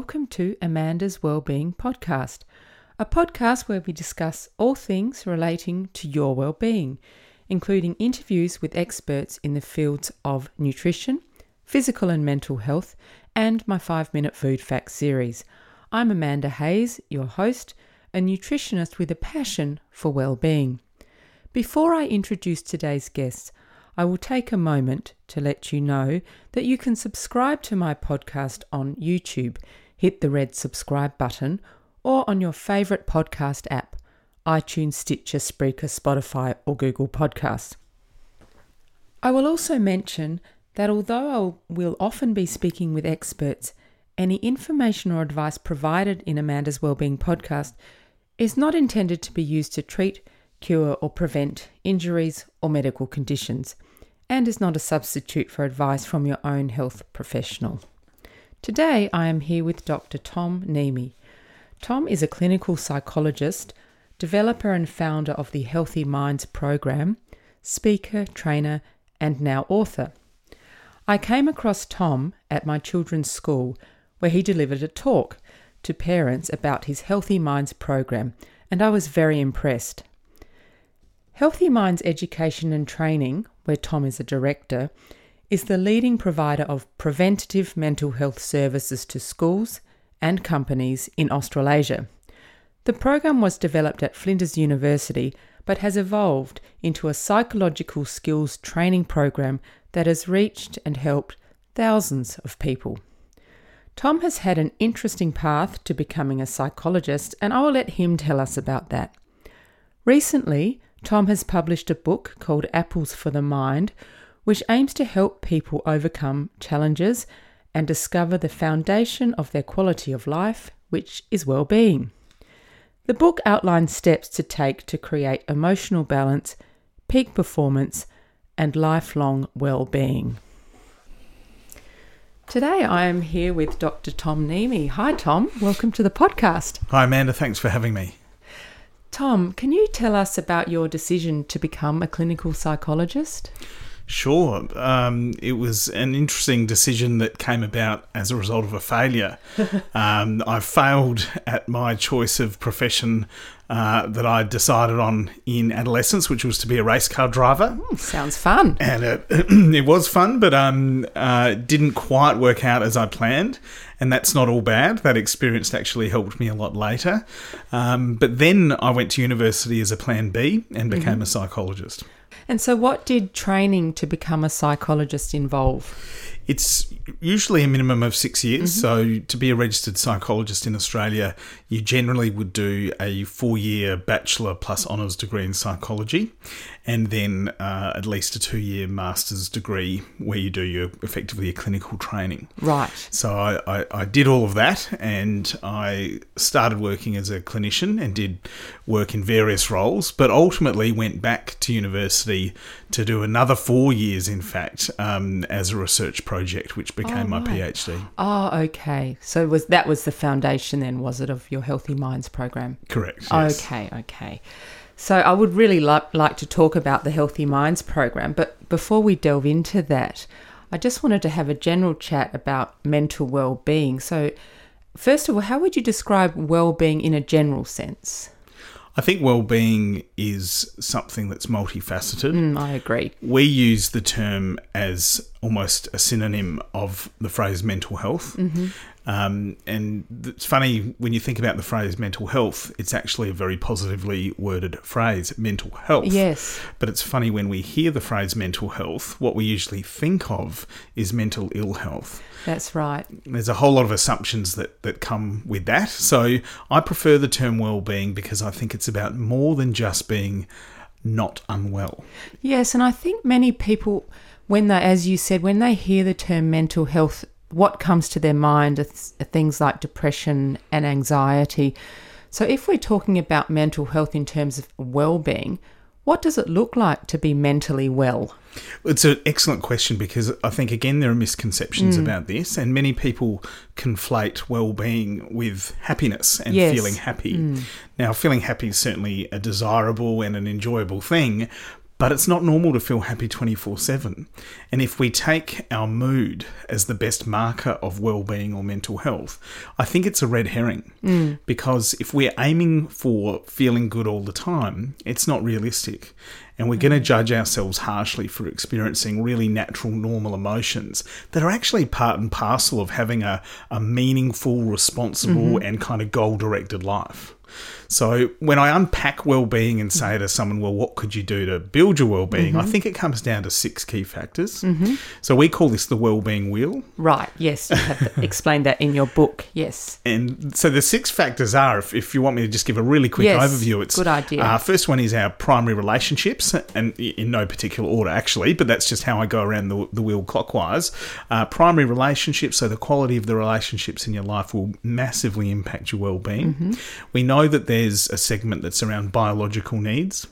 Welcome to Amanda's Wellbeing Podcast, a podcast where we discuss all things relating to your well-being, including interviews with experts in the fields of nutrition, physical and mental health, and my five minute food facts series. I'm Amanda Hayes, your host, a nutritionist with a passion for well-being. Before I introduce today's guests, I will take a moment to let you know that you can subscribe to my podcast on YouTube. Hit the red subscribe button or on your favourite podcast app iTunes, Stitcher, Spreaker, Spotify, or Google Podcasts. I will also mention that although I will often be speaking with experts, any information or advice provided in Amanda's Wellbeing podcast is not intended to be used to treat, cure, or prevent injuries or medical conditions and is not a substitute for advice from your own health professional. Today I am here with Dr. Tom Nehmy. Tom is a clinical psychologist, developer and founder of the Healthy Minds program, speaker, trainer, and now author. I came across Tom at my children's school where he delivered a talk to parents about his Healthy Minds program, and I was very impressed. Healthy Minds Education and Training, where Tom is a director, is the leading provider of preventative mental health services to schools and companies in Australasia. The program was developed at Flinders University but has evolved into a psychological skills training program that has reached and helped thousands of people. Tom has had an interesting path to becoming a psychologist, and I will let him tell us about that. Recently, Tom has published a book called Apples for the Mind, which aims to help people overcome challenges and discover the foundation of their quality of life, which is well-being. The book outlines steps to take to create emotional balance, peak performance, and lifelong well-being. Today I am here with Dr. Tom Nehmy. Hi Tom, welcome to the podcast. Hi Amanda, thanks for having me. Tom, can you tell us about your decision to become a clinical psychologist? Sure. Um, it was an interesting decision that came about as a result of a failure. um, I failed at my choice of profession uh, that I decided on in adolescence, which was to be a race car driver. Mm, sounds fun. And it, it was fun, but um, uh, didn't quite work out as I planned. And that's not all bad. That experience actually helped me a lot later. Um, but then I went to university as a plan B and became mm-hmm. a psychologist. And so, what did training to become a psychologist involve? It's usually a minimum of six years. Mm-hmm. So, to be a registered psychologist in Australia, you generally would do a four year bachelor plus honours degree in psychology and then uh, at least a two year master's degree where you do your effectively a clinical training. Right. So, I, I, I did all of that and I started working as a clinician and did work in various roles, but ultimately went back to university to do another four years, in fact, um, as a research project, which became oh, my right. PhD. Oh, okay. So was that was the foundation then, was it, of your Healthy Minds program? Correct. Yes. Okay, okay. So I would really lo- like to talk about the Healthy Minds program, but before we delve into that, I just wanted to have a general chat about mental well-being. So, first of all, how would you describe well-being in a general sense? I think well-being is something that's multifaceted. Mm, I agree. We use the term as almost a synonym of the phrase mental health. Mm-hmm. Um, and it's funny when you think about the phrase mental health, it's actually a very positively worded phrase, mental health. Yes. But it's funny when we hear the phrase mental health, what we usually think of is mental ill health. That's right. There's a whole lot of assumptions that, that come with that. So I prefer the term well-being because I think it's about more than just being not unwell. Yes, and I think many people when they as you said when they hear the term mental health what comes to their mind are, th- are things like depression and anxiety. So, if we're talking about mental health in terms of well being, what does it look like to be mentally well? It's an excellent question because I think, again, there are misconceptions mm. about this, and many people conflate well being with happiness and yes. feeling happy. Mm. Now, feeling happy is certainly a desirable and an enjoyable thing, But it's not normal to feel happy 24 7. And if we take our mood as the best marker of well being or mental health, I think it's a red herring. Mm. Because if we're aiming for feeling good all the time, it's not realistic. And we're going to judge ourselves harshly for experiencing really natural, normal emotions that are actually part and parcel of having a, a meaningful, responsible, mm-hmm. and kind of goal directed life. So when I unpack well-being and say to someone, "Well, what could you do to build your well-being?" I mm-hmm. think it comes down to six key factors. Mm-hmm. So we call this the well-being wheel. Right. Yes, you have explained that in your book. Yes. And so the six factors are, if, if you want me to just give a really quick Yes, overview, it's good idea. Uh, first one is our primary relationships, and in no particular order actually, but that's just how I go around the, the wheel clockwise. Uh, primary relationships, so the quality of the relationships in your life will massively impact your well-being. Mm-hmm. We know that there's a segment that's around biological needs,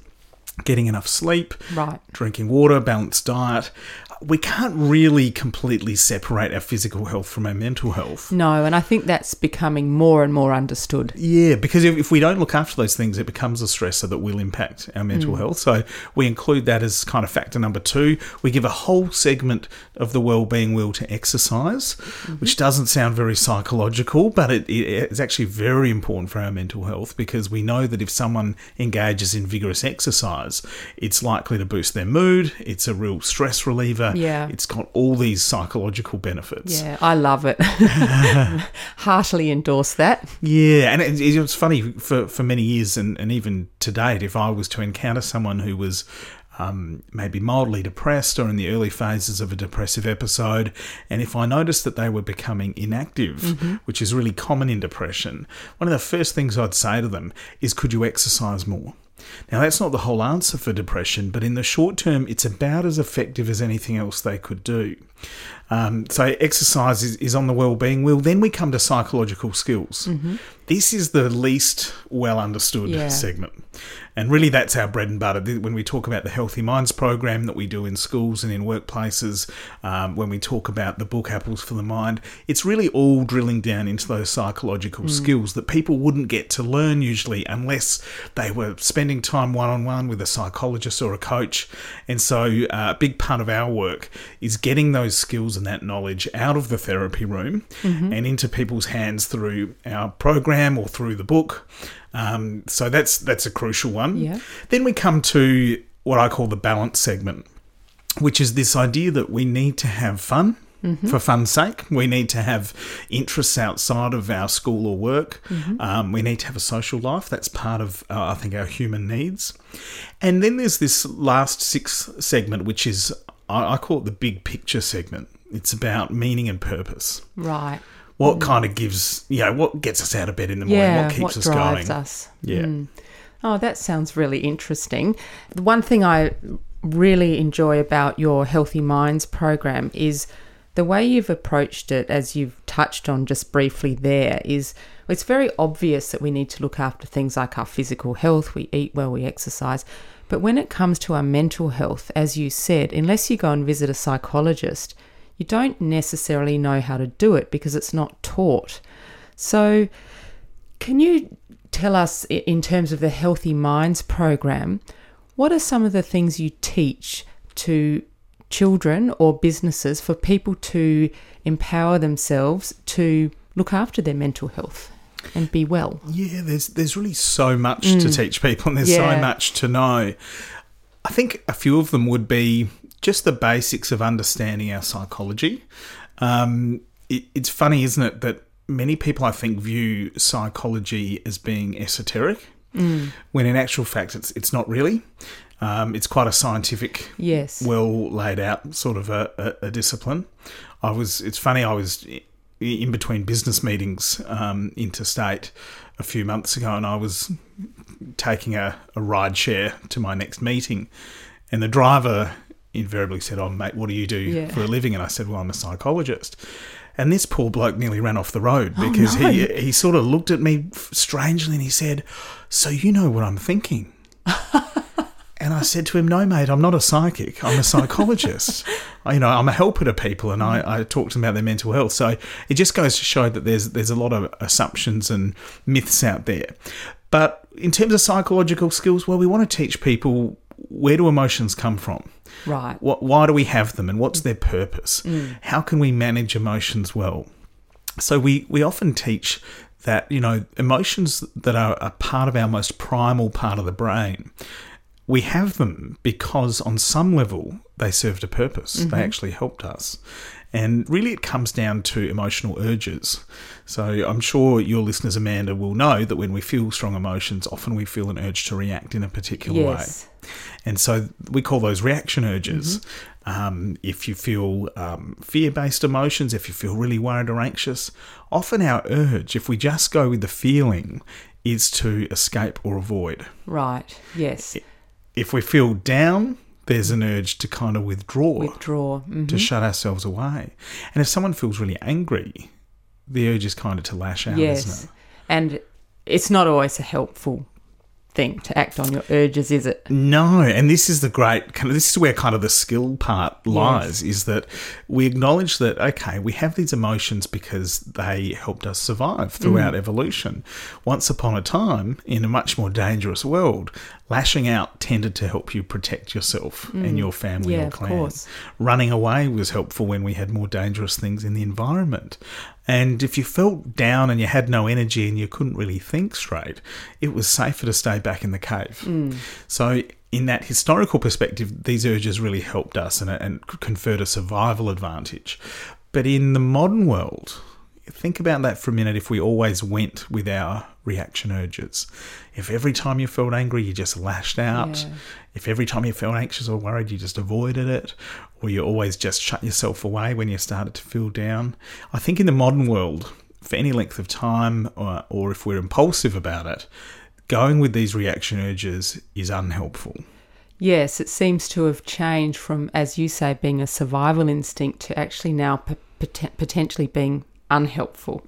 getting enough sleep, Right. drinking water, balanced diet. We can't really completely separate our physical health from our mental health. No, and I think that's becoming more and more understood. Yeah, because if, if we don't look after those things, it becomes a stressor that will impact our mental mm. health. So we include that as kind of factor number two. We give a whole segment of the well-being wheel to exercise, mm-hmm. which doesn't sound very psychological, but it, it, it's actually very important for our mental health because we know that if someone engages in vigorous exercise, it's likely to boost their mood. It's a real stress reliever. Yeah. it's got all these psychological benefits. Yeah, I love it. Heartily endorse that. Yeah, and it, it's funny for for many years, and, and even to date, if I was to encounter someone who was um, maybe mildly depressed or in the early phases of a depressive episode, and if I noticed that they were becoming inactive, which is really common in depression, one of the first things I'd say to them is, "Could you exercise more?" Now, that's not the whole answer for depression, but in the short term, it's about as effective as anything else they could do. Um, so, exercise is, is on the well-being wheel. Then we come to psychological skills. This is the least well understood Yeah. segment, and really, that's our bread and butter. When we talk about the Healthy Minds program that we do in schools and in workplaces, um, when we talk about the book Apples for the Mind, it's really all drilling down into those psychological skills that people wouldn't get to learn usually unless they were spending time one on one with a psychologist or a coach. And so, uh, a big part of our work is getting those skills and that knowledge out of the therapy room and into people's hands through our program or through the book. Um, so that's that's a crucial one. Yeah. Then we come to what I call the balance segment, which is this idea that we need to have fun. For fun's sake, we need to have interests outside of our school or work. Um, we need to have a social life. That's part of, uh, I think, our human needs. And then there's this last six segment, which is, I, I call it the big picture segment. It's about meaning and purpose. Right. What mm. kind of gives, you know, what gets us out of bed in the morning? Yeah. what keeps us drives going? us? Yeah. Mm. Oh, that sounds really interesting. The one thing I really enjoy about your Healthy Minds program is the way you've approached it, as you've touched on just briefly there, is it's very obvious that we need to look after things like our physical health, we eat well, we exercise. But when it comes to our mental health, as you said, unless you go and visit a psychologist, you don't necessarily know how to do it because it's not taught. So, can you tell us, in terms of the Healthy Minds program, what are some of the things you teach to children or businesses for people to empower themselves to look after their mental health and be well? Yeah, there's there's really so much to mm. teach people, and there's Yeah. so much to know. I think a few of them would be just the basics of understanding our psychology. Um, it, it's funny, isn't it, that many people I think view psychology as being esoteric, when in actual fact it's it's not really. Um, it's quite a scientific Yes. well laid out sort of a, a, a discipline. I was. It's funny. I was in between business meetings um, interstate a few months ago, and I was taking a, a ride share to my next meeting, and the driver invariably said, "Oh, mate, what do you do Yeah. for a living?" And I said, "Well, I'm a psychologist." And this poor bloke nearly ran off the road oh, because he he sort of looked at me strangely and he said, "So you know what I'm thinking?" And I said to him, "No, mate, I'm not a psychic. I'm a psychologist. I- you know, I'm a helper to people, and I, mm. I talk to them about their mental health. So it just goes to show that there's there's a lot of assumptions and myths out there. But in terms of psychological skills, well, we want to teach people where do emotions come from? Right. What, why do we have them and what's mm. their purpose? Mm. How can we manage emotions well? So we, we often teach that, you know, emotions that are a part of our most primal part of the brain, we have them because on some level they served a purpose. They mm-hmm. actually helped us. And really, it comes down to emotional urges. So, I'm sure your listeners, Amanda, will know that when we feel strong emotions, often we feel an urge to react in a particular Yes. way. And so we call those reaction urges. Um, if you feel um, fear based emotions, if you feel really worried or anxious, often our urge, if we just go with the feeling, is to escape or avoid. Right. Yes. If we feel down, there's an urge to kind of withdraw, Withdraw. Mhm. to shut ourselves away. And if someone feels really angry, the urge is kind of to lash out, isn't Yes. it? And it's not always a helpful thing to act on your urges, is it? No, and this is the great kind of this is where kind of the skill part lies is that we acknowledge that okay, we have these emotions because they helped us survive throughout Mm. evolution. Once upon a time, in a much more dangerous world, lashing out tended to help you protect yourself and your family Mm. Yeah, or clan. Running away was helpful when we had more dangerous things in the environment. And if you felt down and you had no energy and you couldn't really think straight, it was safer to stay back in the cave. So, in that historical perspective, these urges really helped us and, and conferred a survival advantage. But in the modern world, think about that for a minute if we always went with our reaction urges. If every time you felt angry, you just lashed out, Yeah. if every time you felt anxious or worried, you just avoided it, or you always just shut yourself away when you started to feel down, I think in the modern world, for any length of time, or, or if we're impulsive about it, going with these reaction urges is unhelpful. Yes, it seems to have changed from, as you say, being a survival instinct to actually now p- potentially being unhelpful.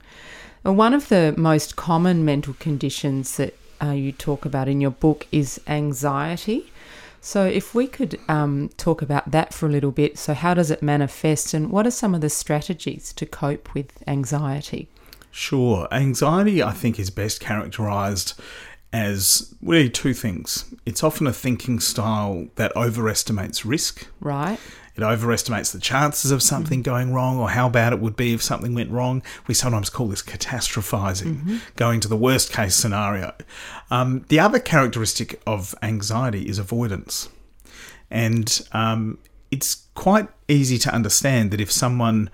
One of the most common mental conditions that uh, you talk about in your book is anxiety. So, if we could um, talk about that for a little bit. So, how does it manifest, and what are some of the strategies to cope with anxiety? Sure. Anxiety, I think, is best characterized as really two things. It's often a thinking style that overestimates risk. Right? It overestimates the chances of something going wrong or how bad it would be if something went wrong. We sometimes call this catastrophizing, going to the worst case scenario. Um, the other characteristic of anxiety is avoidance. And um, it's quite easy to understand that if someone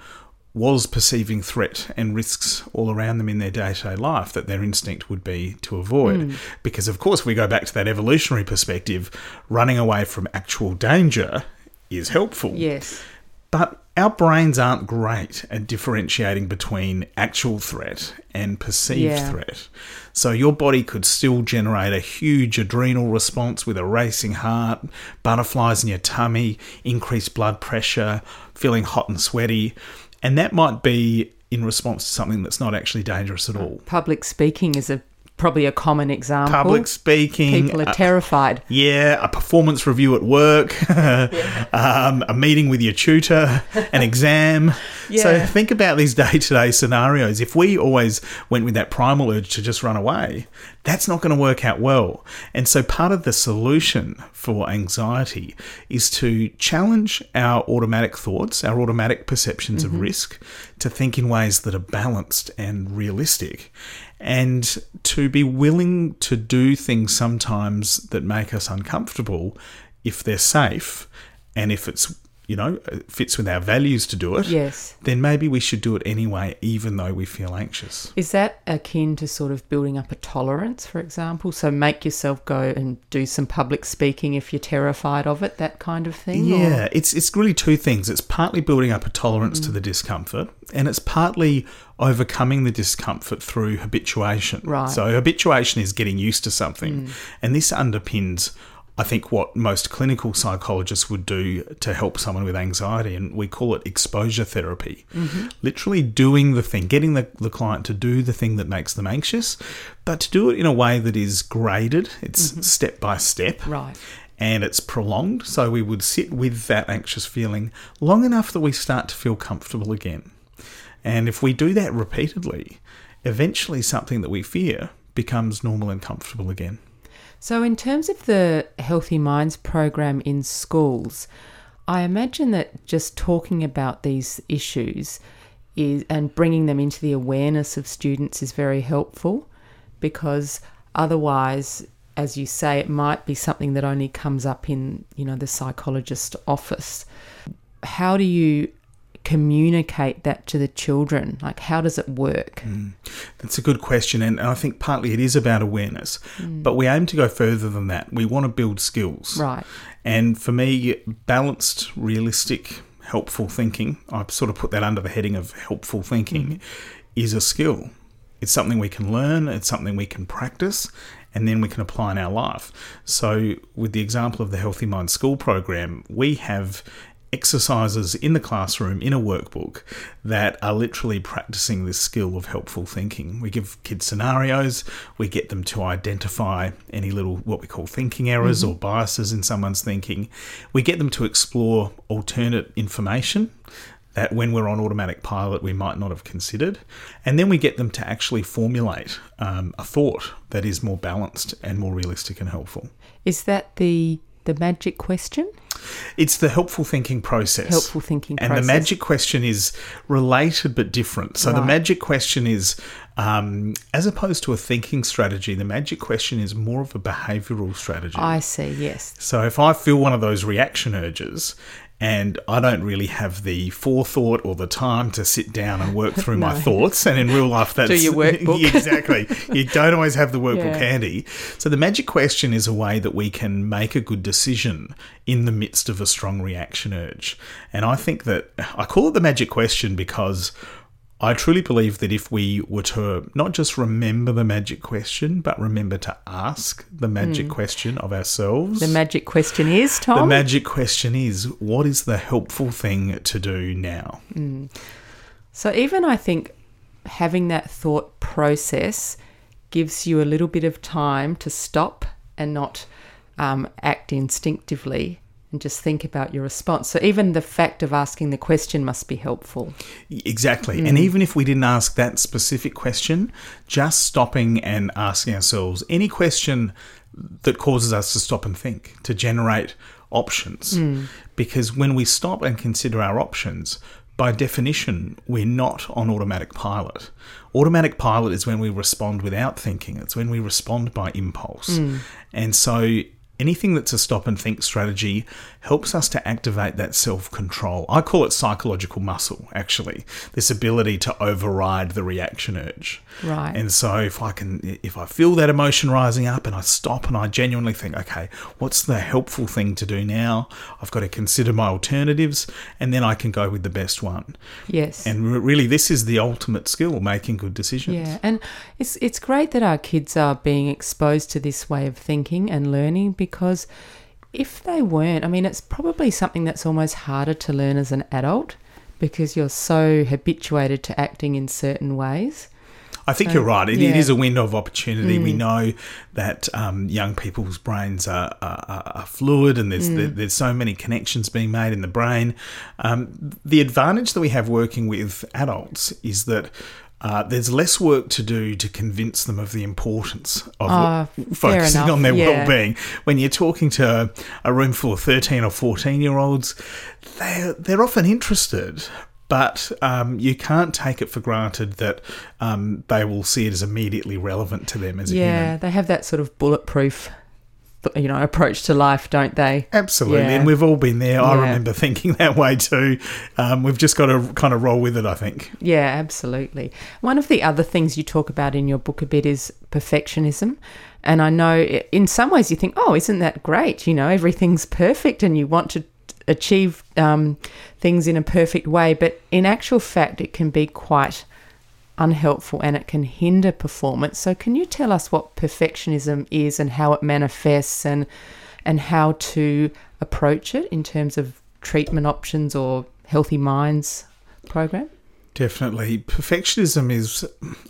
was perceiving threat and risks all around them in their day to day life, that their instinct would be to avoid. Because, of course, if we go back to that evolutionary perspective, running away from actual danger is helpful. Yes. But our brains aren't great at differentiating between actual threat and perceived Yeah. threat. So your body could still generate a huge adrenal response with a racing heart, butterflies in your tummy, increased blood pressure, feeling hot and sweaty. And that might be in response to something that's not actually dangerous at all. Public speaking is a probably a common example. Public speaking, People are uh, terrified. Yeah, a performance review at work, um, a meeting with your tutor, an exam. Yeah. So think about these day to day scenarios. If we always went with that primal urge to just run away, that's not going to work out well. And so part of the solution for anxiety is to challenge our automatic thoughts, our automatic perceptions of risk, to think in ways that are balanced and realistic and to be willing to do things sometimes that make us uncomfortable if they're safe and if it's you know it fits with our values to do it Yes. then maybe we should do it anyway even though we feel anxious Is that akin to sort of building up a tolerance, for example? So make yourself go and do some public speaking if you're terrified of it, that kind of thing? or- Yeah, it's it's really two things. It's partly building up a tolerance to mm. the discomfort, and it's partly overcoming the discomfort through habituation. Right. So habituation is getting used to something, mm. and this underpins. I think what most clinical psychologists would do to help someone with anxiety, and we call it exposure therapy. Mm-hmm. Literally doing the thing, getting the, the client to do the thing that makes them anxious, but to do it in a way that is graded, it's mm-hmm. step by step Right. and it's prolonged. So we would sit with that anxious feeling long enough that we start to feel comfortable again. And if we do that repeatedly, eventually something that we fear becomes normal and comfortable again. So, in terms of the Healthy Minds program in schools, I imagine that just talking about these issues is and bringing them into the awareness of students is very helpful because otherwise as you say it might be something that only comes up in you know the psychologist's office. How do you communicate that to the children like how does it work mm. that's a good question and i think partly it is about awareness mm. but we aim to go further than that we want to build skills right and for me balanced realistic helpful thinking—I've sort of put that under the heading of helpful thinking, mm-hmm. is a skill. It's something we can learn, it's something we can practice, and then we can apply in our life. So, with the example of the Healthy Mind School program, we have exercises in the classroom in a workbook that are literally practicing this skill of helpful thinking. We give kids scenarios, we get them to identify any little what we call thinking errors mm-hmm. or biases in someone's thinking. We get them to explore alternate information that when we're on automatic pilot we might not have considered. And then we get them to actually formulate um, a thought that is more balanced and more realistic and helpful. Is that the the magic question? It's the helpful thinking process. Helpful thinking process. and process. the magic question is related but different. So right. the magic question is, um, as opposed to a thinking strategy, the magic question is more of a behavioural strategy. I see, yes. So if I feel one of those reaction urges and I don't really have the forethought or the time to sit down and work through no. my thoughts. And in real life, that's do your workbook exactly. You don't always have the workbook yeah. handy. So the magic question is a way that we can make a good decision in the midst of a strong reaction urge. And I think that I call it the magic question because I truly believe that if we were to not just remember the magic question, but remember to ask the magic mm. question of ourselves. The magic question is, Tom? The magic question is, what is the helpful thing to do now? Mm. So, even I think having that thought process gives you a little bit of time to stop and not um, act instinctively and just think about your response. So even the fact of asking the question must be helpful. Exactly. Mm. And even if we didn't ask that specific question, just stopping and asking ourselves any question that causes us to stop and think, to generate options. Mm. Because when we stop and consider our options, by definition, we're not on automatic pilot. Automatic pilot is when we respond without thinking, it's when we respond by impulse. Mm. And so anything that's a stop and think strategy helps us to activate that self control. I call it psychological muscle, actually, this ability to override the reaction urge. Right. And so if I can, if I feel that emotion rising up and I stop and I genuinely think, okay, what's the helpful thing to do now? I've got to consider my alternatives and then I can go with the best one. Yes. And really, this is the ultimate skill, making good decisions. Yeah. And it's, it's great that our kids are being exposed to this way of thinking and learning because if they weren't, I mean, it's probably something that's almost harder to learn as an adult because you're so habituated to acting in certain ways. I think so, you're right. It, yeah. it is a window of opportunity. Mm. We know that um, young people's brains are, are, are fluid, and there's mm. there, there's so many connections being made in the brain. Um, the advantage that we have working with adults is that uh, there's less work to do to convince them of the importance of uh, focusing on their yeah. well-being. When you're talking to a room full of 13 or 14 year olds, they're, they're often interested, but um, you can't take it for granted that um, they will see it as immediately relevant to them as yeah, they have that sort of bulletproof you know approach to life don't they? Absolutely yeah. and we've all been there. I remember thinking that way too. Um, we've just got to kind of roll with it i think. Yeah absolutely. One of the other things you talk about in your book a bit is perfectionism and i know in some ways you think oh isn't that great? You know everything's perfect and you want to achieve um, things in a perfect way but in actual fact it can be quite unhelpful and it can hinder performance. So can you tell us what perfectionism is and how it manifests and and how to approach it in terms of treatment options or healthy minds program? Definitely. Perfectionism is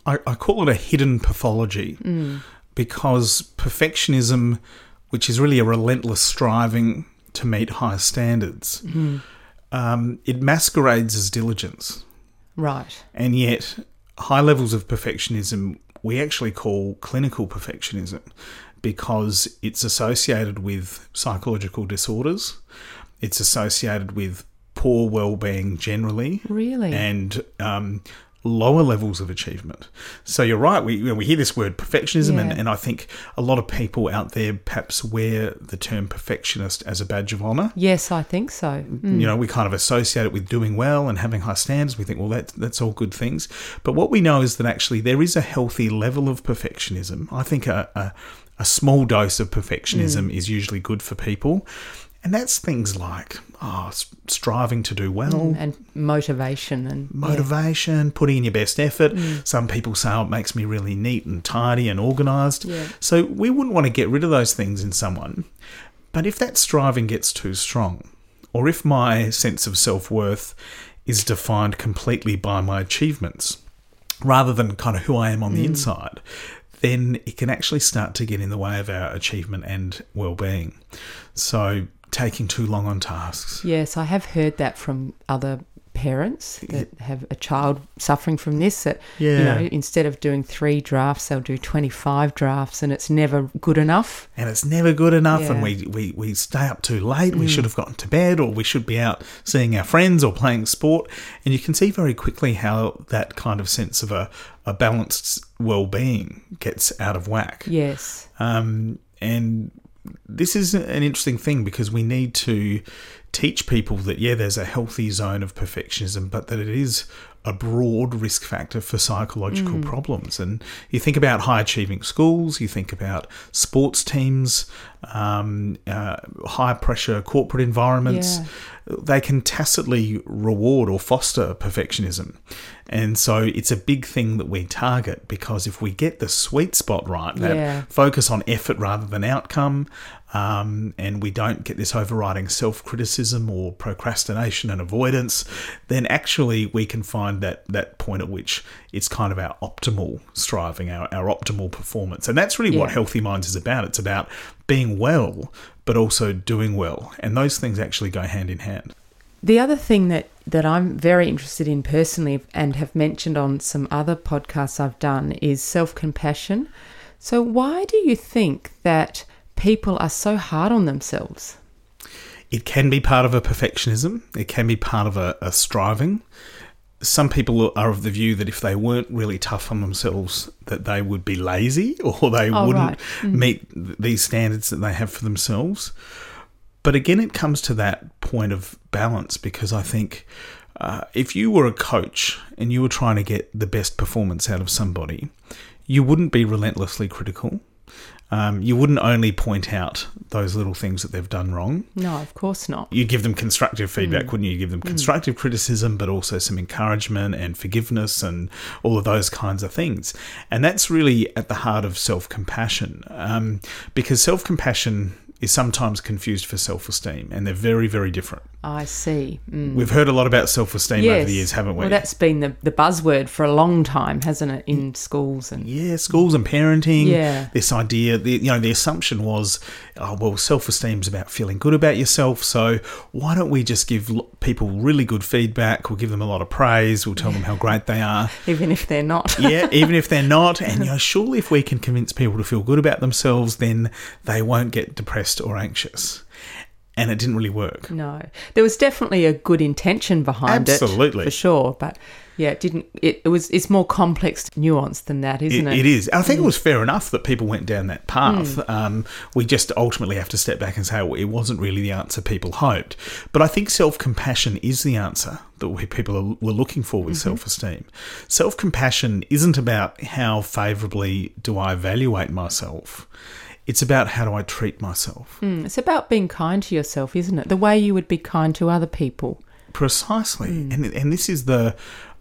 I, I call it a hidden pathology mm. because perfectionism, which is really a relentless striving to meet high standards, mm. um, it masquerades as diligence. Right. And yet high levels of perfectionism we actually call clinical perfectionism because it's associated with psychological disorders. It's associated with poor well-being generally, Really? and um, lower levels of achievement. So you're right. We we hear this word perfectionism, and, Yeah. and I think a lot of people out there perhaps wear the term perfectionist as a badge of honor. yes, I think so. Mm. You know, we kind of associate it with doing well and having high standards. We think, well, that, that's all good things. But what we know is that actually there is a healthy level of perfectionism. I think a, a, a small dose of perfectionism is usually good for people. And that's things like oh, striving to do well, mm, And motivation and yeah. motivation, putting in your best effort. Mm. Some people say, oh, it makes me really neat and tidy and organized. Yeah. So we wouldn't want to get rid of those things in someone. But if that striving gets too strong, or if my sense of self worth is defined completely by my achievements rather than kind of who I am on the mm. inside, then it can actually start to get in the way of our achievement and well being. So taking too long on tasks. Yes, I have heard that from other parents that have a child suffering from this that you know instead of doing 3 drafts they'll do 25 drafts and it's never good enough. and it's never good enough and Yeah. Mm. we, we, we stay up too late we should have gotten to bed or we should be out seeing our friends or playing sport and you can see very quickly how that kind of sense of a, a balanced well-being gets out of whack Yes. um, and this is an interesting thing because we need to teach people that yeah there's a healthy zone of perfectionism but that it is a broad risk factor for psychological problems and you think about high achieving schools you think about sports teams um, uh, high pressure corporate environments they can tacitly reward or foster perfectionism. And so it's a big thing that we target because if we get the sweet spot right, that Yeah. focus on effort rather than outcome, um, and we don't get this overriding self criticism or procrastination and avoidance, then actually we can find that, that point at which it's kind of our optimal striving, our, our optimal performance. And that's really what Healthy Minds is about. It's about being well, but also doing well. And those things actually go hand in hand. The other thing that, that I'm very interested in personally and have mentioned on some other podcasts I've done is self compassion. So, why do you think that people are so hard on themselves? It can be part of a perfectionism, it can be part of a, a striving. Some people are of the view that if they weren't really tough on themselves, that they would be lazy or they Oh, wouldn't right. meet these standards that they have for themselves. But again, it comes to that point of balance because I think uh, if you were a coach and you were trying to get the best performance out of somebody, you wouldn't be relentlessly critical. Um, you wouldn't only point out those little things that they've done wrong. No, of course not. You'd give them constructive feedback, wouldn't you? You give them constructive criticism, but also some encouragement and forgiveness and all of those kinds of things. And that's really at the heart of self compassion um, because self compassion is sometimes confused for self esteem, and they're very, very different. I see. Mm. We've heard a lot about self esteem over the years, haven't we? Well, that's been the, the buzzword for a long time, hasn't it, in schools and yeah, schools and parenting. Yeah. This idea, the, you know, the assumption was, oh, well, self esteem is about feeling good about yourself. So why don't we just give people really good feedback? We'll give them a lot of praise. We'll tell them how great they are. even if they're not. yeah, even if they're not. And, you know, surely if we can convince people to feel good about themselves, then they won't get depressed or anxious. And it didn't really work. No, there was definitely a good intention behind it. Absolutely. it, for sure. But yeah, it didn't. It, it was. It's more complex, nuance than that, isn't It, it? it is. I think it mm. was fair enough that people went down that path. Mm. Um, we just ultimately have to step back and say well, it wasn't really the answer people hoped. But I think self compassion is the answer that we, people are, were looking for with mm-hmm. self esteem. Self compassion isn't about how favourably do I evaluate myself. It's about how do I treat myself. Mm, It's about being kind to yourself, isn't it? The way you would be kind to other people. Precisely. And and this is the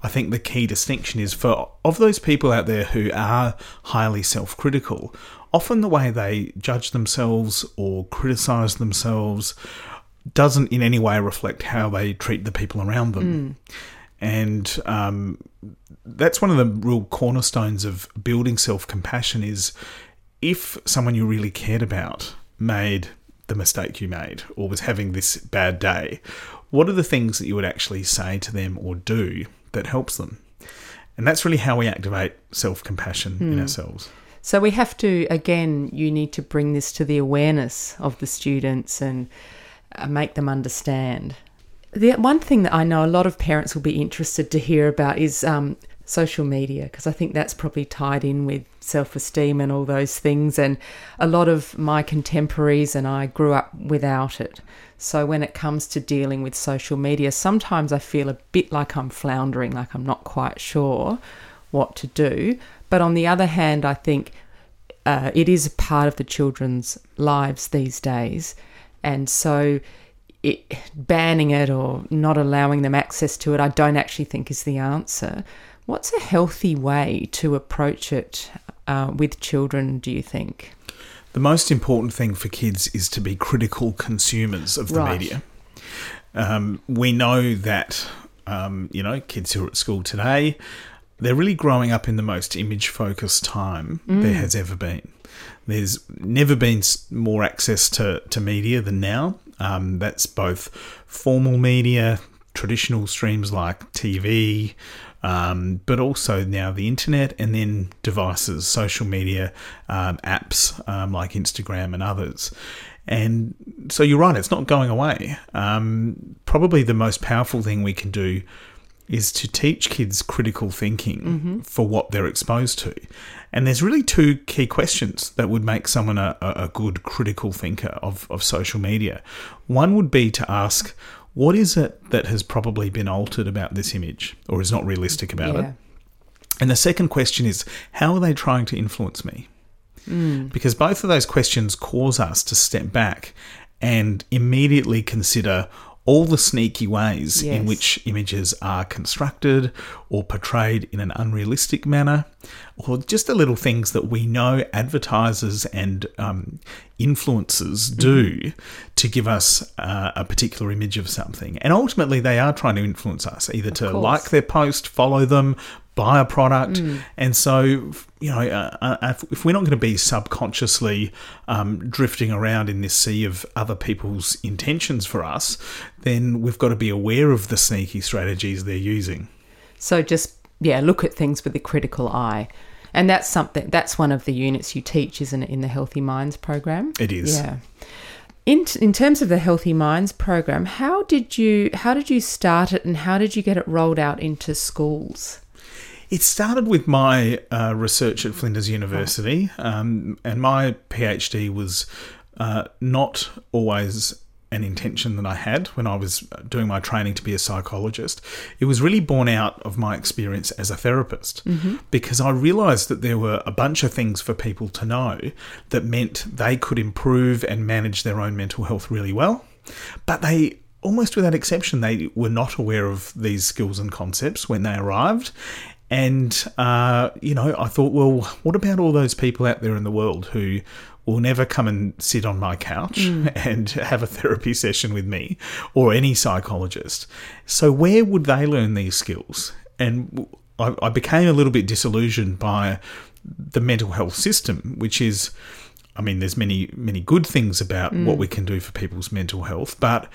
I think the key distinction is for of those people out there who are highly self-critical, often the way they judge themselves or criticize themselves doesn't in any way reflect how they treat the people around them. And um, that's one of the real cornerstones of building self-compassion is if someone you really cared about made the mistake you made or was having this bad day, what are the things that you would actually say to them or do that helps them? And that's really how we activate self compassion in ourselves. So we have to, again, you need to bring this to the awareness of the students and uh, make them understand. The one thing that I know a lot of parents will be interested to hear about is um, social media, because I think that's probably tied in with self esteem and all those things. And a lot of my contemporaries and I grew up without it. So when it comes to dealing with social media, sometimes I feel a bit like I'm floundering, like I'm not quite sure what to do. But on the other hand, I think uh, it is a part of the children's lives these days. And so it, banning it or not allowing them access to it, I don't actually think is the answer. What's a healthy way to approach it uh, with children, do you think? The most important thing for kids is to be critical consumers of the Right. media. Um, we know that, um, you know, kids who are at school today, they're really growing up in the most image focused time there has ever been. There's never been more access to, to media than now. Um, that's both formal media, traditional streams like TV, um, but also now the internet and then devices, social media, um, apps um, like Instagram and others. And so you're right, it's not going away. Um, probably the most powerful thing we can do is to teach kids critical thinking for what they're exposed to. And there's really two key questions that would make someone a, a a good critical thinker of, of social media. One would be to ask, what is it that has probably been altered about this image or is not realistic about yeah. it? And the second question is, how are they trying to influence me? Mm. Because both of those questions cause us to step back and immediately consider all the sneaky ways in which images are constructed or portrayed in an unrealistic manner, or just the little things that we know advertisers and um, influencers Mm-hmm. do to give us uh, a particular image of something. And ultimately, they are trying to influence us either to course. like their post, follow them, buy a product. Mm. And so, you know, uh, uh, if, if we're not going to be subconsciously um, drifting around in this sea of other people's intentions for us, then we've got to be aware of the sneaky strategies they're using. So just yeah, look at things with a critical eye. And that's something that's one of the units you teach, isn't it, in the Healthy Minds program? It is. Yeah. In in terms of the Healthy Minds program, how did you how did you start it and how did you get it rolled out into schools? It started with my uh, research at Flinders University, um, and my PhD was uh, not always an intention that I had when I was doing my training to be a psychologist. It was really born out of my experience as a therapist because I realized that there were a bunch of things for people to know that meant they could improve and manage their own mental health really well, but they almost without exception, they were not aware of these skills and concepts when they arrived. And, uh, you know, I thought, well, what about all those people out there in the world who will never come and sit on my couch and have a therapy session with me or any psychologist? So, where would they learn these skills? And I, I became a little bit disillusioned by the mental health system, which is I mean, there's many, many good things about what we can do for people's mental health, but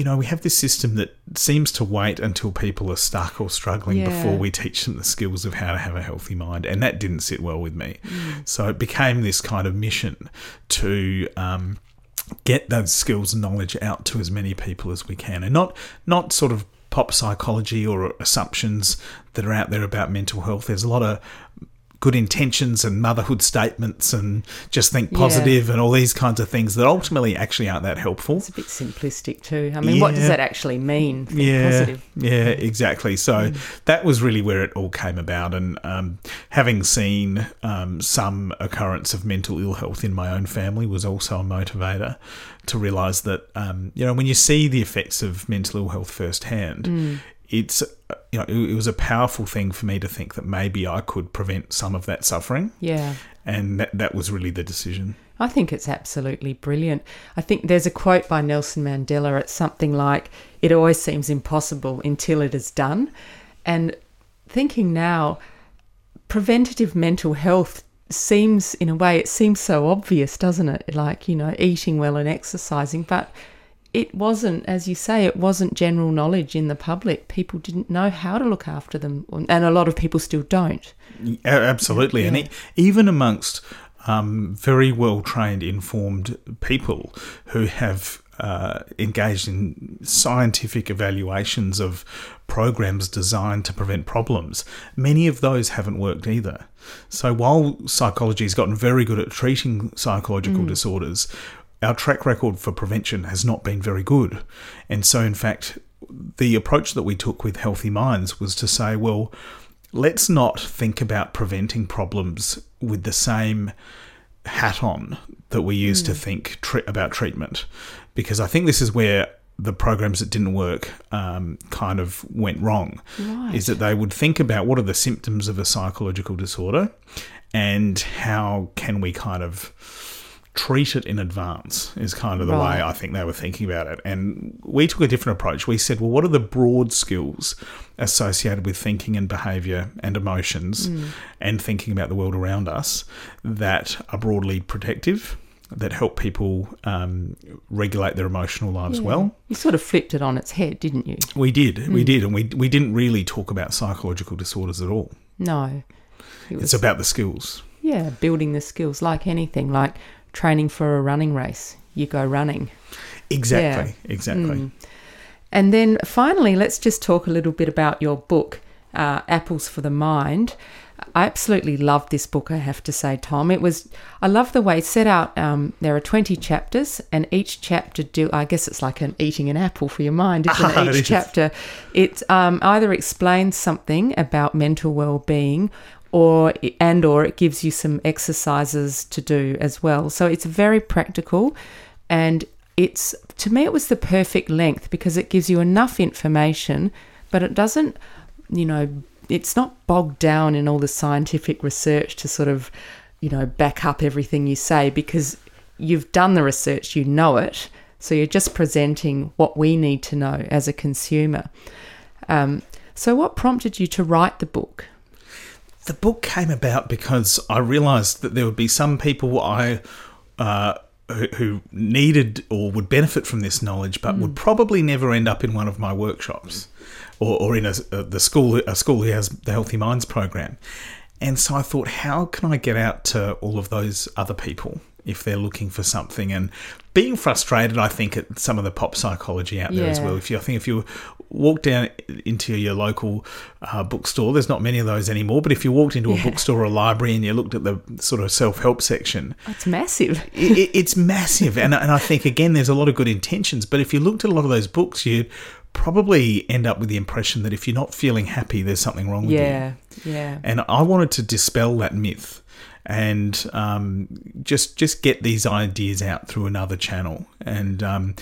you know, we have this system that seems to wait until people are stuck or struggling Yeah. before we teach them the skills of how to have a healthy mind, and that didn't sit well with me. So it became this kind of mission to um, get those skills and knowledge out to as many people as we can, and not not sort of pop psychology or assumptions that are out there about mental health. There's a lot of good intentions and motherhood statements and just think Yeah. positive and all these kinds of things that ultimately actually aren't that helpful. It's a bit simplistic too. I mean, what does that actually mean? Yeah, positive. yeah, exactly. So that was really where it all came about. And um, having seen um, some occurrence of mental ill health in my own family was also a motivator to realise that um, you know when you see the effects of mental ill health firsthand, it's you know it, it was a powerful thing for me to think that maybe I could prevent some of that suffering, Yeah. and that, that was really the decision. I think it's absolutely brilliant. I think there's a quote by Nelson Mandela. It's something like, It always seems impossible until it is done. And thinking now, preventative mental health seems, in a way, it seems so obvious, doesn't it? Like, you know, eating well and exercising. But it wasn't, as you say, it wasn't general knowledge in the public. People didn't know how to look after them, and a lot of people still don't. Absolutely, and e- even amongst um, very well trained, informed people who have uh, engaged in scientific evaluations of programs designed to prevent problems, many of those haven't worked either. So while psychology has gotten very good at treating psychological disorders, our track record for prevention has not been very good. And so, in fact, the approach that we took with Healthy Minds was to say, well, let's not think about preventing problems with the same hat on that we used to think tre- about treatment. Because I think this is where the programs that didn't work um, kind of went wrong. Right. Is that they would think about what are the symptoms of a psychological disorder and how can we kind of treat it in advance is kind of the Right. way I think they were thinking about it. And we took a different approach. We said, well, what are the broad skills associated with thinking and behavior and emotions and thinking about the world around us that are broadly protective, that help people um, regulate their emotional lives well? You sort of flipped it on its head, didn't you? We did, we did. And we, we didn't really talk about psychological disorders at all. No. It was, It's about the skills. yeah, building the skills like anything, like training for a running race. You go running. Exactly, exactly. And then finally, let's just talk a little bit about your book, uh, Apples for the Mind. I absolutely loved this book, I have to say, Tom. It was, I love the way it's set out. Um, there are 20 chapters, and each chapter do, I guess it's like an eating an apple for your mind, isn't it? Each chapter, it um, either explains something about mental well-being or and or it gives you some exercises to do as well. So it's very practical and it's to me it was the perfect length because it gives you enough information but it doesn't you know it's not bogged down in all the scientific research to sort of you know back up everything you say because you've done the research you know it so you're just presenting what we need to know as a consumer um, so what prompted you to write the book The book came about because I realised that there would be some people I uh, who, who needed or would benefit from this knowledge, but would probably never end up in one of my workshops or, or in a, uh, the school a school who has the Healthy Minds program. And so I thought, how can I get out to all of those other people if they're looking for something? And being frustrated, I think, at some of the pop psychology out there as well. If you, I think, if you walk down into your local uh, bookstore, there's not many of those anymore. But if you walked into a Yeah. bookstore or a library and you looked at the sort of self help section, it's massive it, it- it's massive. And, and I think, again, there's a lot of good intentions. But if you looked at a lot of those books, you'd probably end up with the impression that if you're not feeling happy, there's something wrong with you. yeah yeah And I wanted to dispel that myth and um, just just get these ideas out through another channel. And um,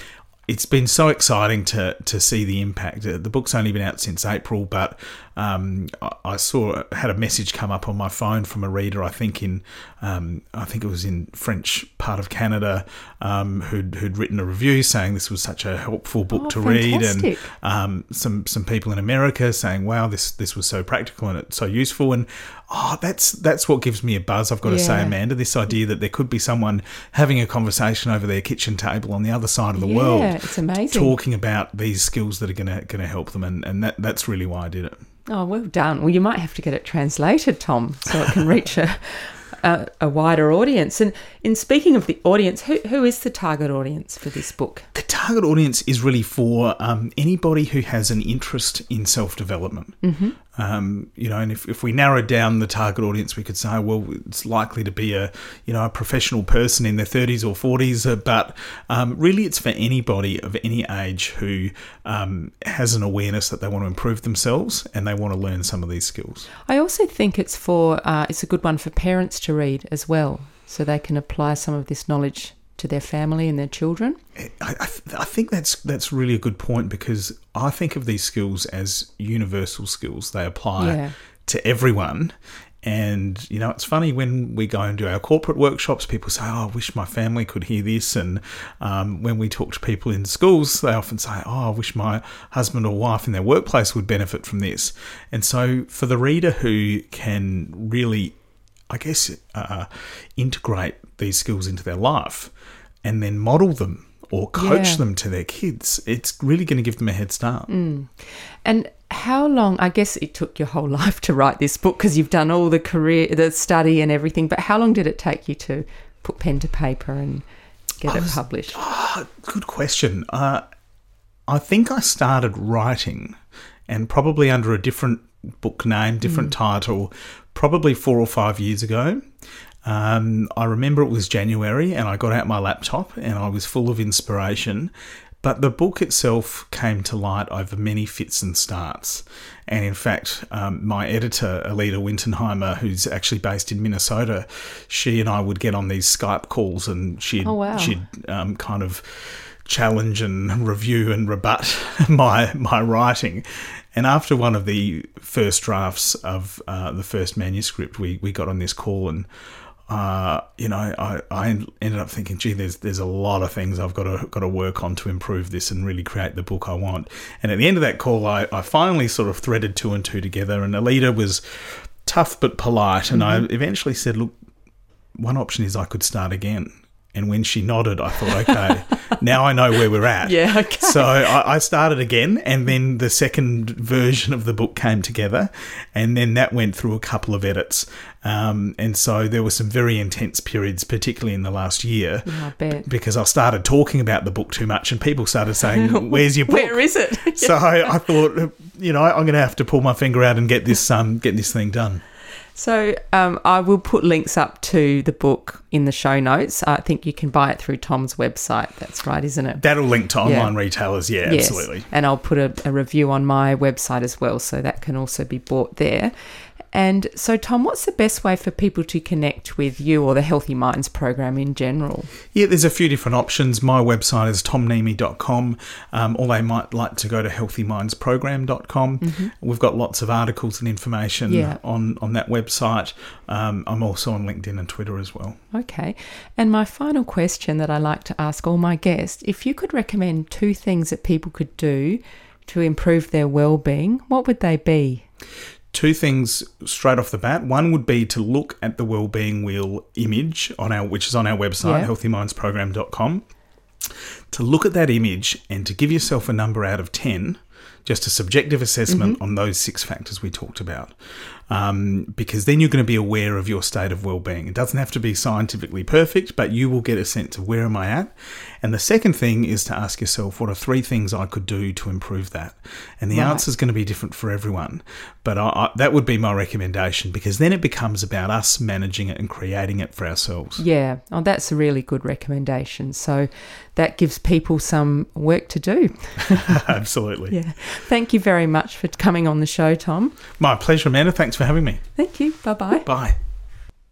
it's been so exciting to to see the impact. Uh, The book's only been out since April, but um, I- saw had a message come up on my phone from a reader. I think in um, I think it was in French part of Canada um, who'd who'd written a review saying this was such a helpful book Oh, to read, and um, some some people in America saying, "Wow, this this was so practical and it's so useful." And oh, that's that's what gives me a buzz. I've got to say, Amanda, this idea that there could be someone having a conversation over their kitchen table on the other side of the yeah world, it's amazing talking about these skills that are gonna gonna help them, and and that that's really why I did it. Oh, well done. Well, you might have to get it translated, Tom, so it can reach a, a, a wider audience. And in speaking of the audience, who, who is the target audience for this book? The target audience is really for um, anybody who has an interest in self development. Mm-hmm. Um, you know, and if, if we narrow down the target audience, we could say, well, it's likely to be a you know a professional person in their thirties or forties, uh, but um, really, it's for anybody of any age who um, has an awareness that they want to improve themselves and they want to learn some of these skills. I also think it's for uh, it's a good one for parents to read as well, so they can apply some of this knowledge to their family and their children. I, I, th- I think that's that's really a good point because I think of these skills as universal skills. They apply Yeah. to everyone. And you know, it's funny when we go and do our corporate workshops. People say, "Oh, I wish my family could hear this." And um, when we talk to people in schools, they often say, "Oh, I wish my husband or wife in their workplace would benefit from this." And so, for the reader who can really I guess, uh, integrate these skills into their life and then model them or coach Yeah. them to their kids, it's really going to give them a head start. And how long? I guess it took your whole life to write this book because you've done all the career, the study, and everything. But how long did it take you to put pen to paper and get it was- published? Good question. Uh, I think I started writing, and probably under a different book name, different title, probably four or five years ago. Um, I remember it was January, and I got out my laptop, and I was full of inspiration. But the book itself came to light over many fits and starts. And in fact, um, my editor, Alida Wintenheimer, who's actually based in Minnesota, she and I would get on these Skype calls and she'd, Oh, wow. she'd um, kind of challenge and review and rebut my my writing. And after one of the first drafts of uh, the first manuscript, we, we got on this call and. Uh, you know, I, I ended up thinking, gee, there's there's a lot of things I've got to got to work on to improve this and really create the book I want. And at the end of that call, I, I finally sort of threaded two and two together. And Alida was tough but polite, and I eventually said, look, one option is I could start again. And when she nodded, I thought, okay, now I know where we're at. Yeah, okay. So I, I started again, and then the second version of the book came together, and then that went through a couple of edits. Um, and so there were some very intense periods, particularly in the last year, I bet. because I started talking about the book too much, and people started saying, "Where's your book?" Where is it? so I, I thought, you know, I'm going to have to pull my finger out and get this um get this thing done. So um, I will put links up to the book in the show notes. I think you can buy it through Tom's website. That's right, isn't it? That'll link to Yeah. online retailers. Yeah, Yes. absolutely. And I'll put a, a review on my website as well, so that can also be bought there. And so, Tom, what's the best way for people to connect with you or the Healthy Minds program in general? Yeah, there's a few different options. My website is tomnehmy.com, um, or they might like to go to healthymindsprogram.com. We've got lots of articles and information Mm-hmm. Yeah. on, on that website. Um, I'm also on LinkedIn and Twitter as well. Okay. And my final question that I like to ask all my guests if you could recommend two things that people could do to improve their well-being, what would they be? Two things straight off the bat. One would be to look at the wellbeing wheel image on our, which is on our website, Yeah. healthymindsprogram.com. To look at that image and to give yourself a number out of 10, just a subjective assessment Mm-hmm. on those six factors we talked about. Um, because then you're going to be aware of your state of well-being. It doesn't have to be scientifically perfect, but you will get a sense of where am I at. And the second thing is to ask yourself, what are three things I could do to improve that? And the Right. answer is going to be different for everyone. But I, I, that would be my recommendation because then it becomes about us managing it and creating it for ourselves. Yeah, oh, that's a really good recommendation. So that gives people some work to do. Absolutely. Yeah. Thank you very much for coming on the show, Tom. My pleasure, Amanda. Thanks for having me. Thank you. Bye bye. Bye.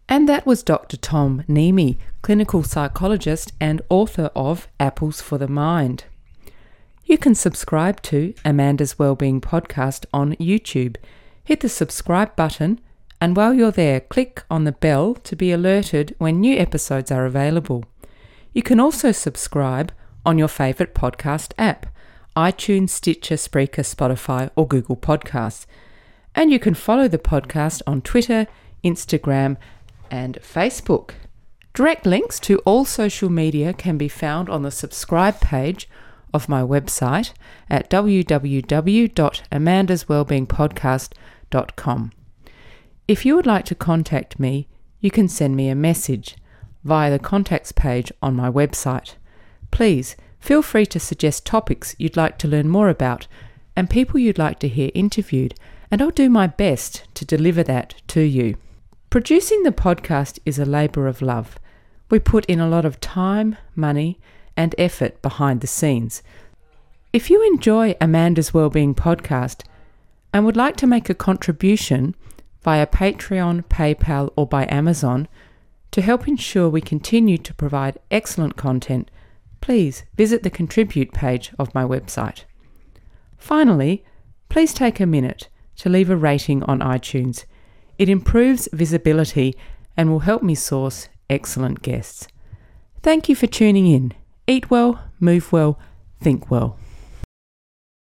And that was Dr. Tom Nehmy, clinical psychologist and author of Apples for the Mind. You can subscribe to Amanda's Wellbeing Podcast on YouTube. Hit the subscribe button, and while you're there, click on the bell to be alerted when new episodes are available. You can also subscribe on your favourite podcast app iTunes, Stitcher, Spreaker, Spotify, or Google Podcasts. And you can follow the podcast on Twitter, Instagram, and Facebook. Direct links to all social media can be found on the subscribe page of my website at www.amandaswellbeingpodcast.com. If you would like to contact me, you can send me a message via the contacts page on my website. Please feel free to suggest topics you'd like to learn more about and people you'd like to hear interviewed, and I'll do my best to deliver that to you. Producing the podcast is a labour of love. We put in a lot of time, money, and effort behind the scenes. If you enjoy Amanda's Wellbeing podcast and would like to make a contribution via Patreon, PayPal, or by Amazon to help ensure we continue to provide excellent content, please visit the contribute page of my website. Finally, please take a minute to leave a rating on iTunes. It improves visibility and will help me source excellent guests. Thank you for tuning in. Eat well, move well, think well.